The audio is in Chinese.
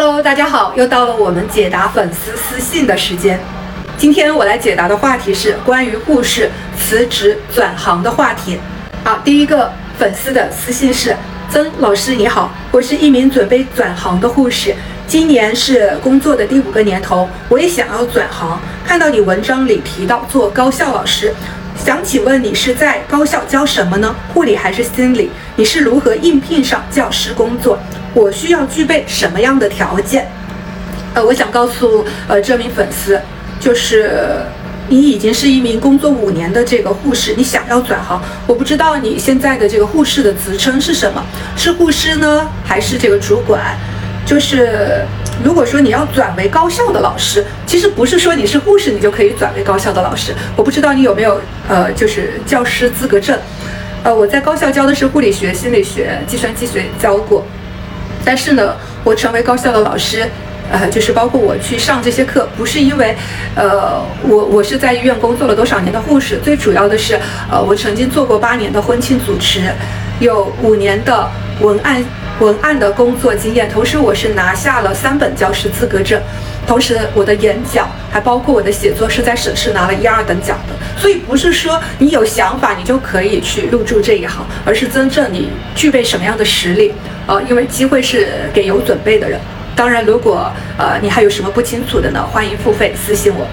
Hello，大家好，又到了我们解答粉丝私信的时间。今天我来解答的话题是关于护士辞职转行的话题。好，第一个粉丝的私信是：曾老师你好，我是一名准备转行的护士，今年是工作的第五个年头，我也想要转行。看到你文章里提到做高校老师，想请问你是在高校教什么呢？护理还是心理？你是如何应聘上教师工作？我需要具备什么样的条件？呃，我想告诉呃这名粉丝，就是你已经是一名工作五年的这个护士，你想要转行，我不知道你现在的这个护士的职称是什么，是护士呢，还是这个主管？就是如果说你要转为高校的老师，其实不是说你是护士你就可以转为高校的老师，我不知道你有没有呃就是教师资格证。呃，我在高校教的是护理学、心理学、计算机学教过。但是呢，我成为高校的老师，呃，就是包括我去上这些课，不是因为，呃，我我是在医院工作了多少年的护士，最主要的是，呃，我曾经做过八年的婚庆主持，有五年的文案文案的工作经验，同时我是拿下了三本教师资格证，同时我的演讲还包括我的写作是在省市拿了一二等奖的，所以不是说你有想法你就可以去入驻这一行，而是真正你具备什么样的实力。呃，因为机会是给有准备的人。当然，如果呃你还有什么不清楚的呢，欢迎付费私信我。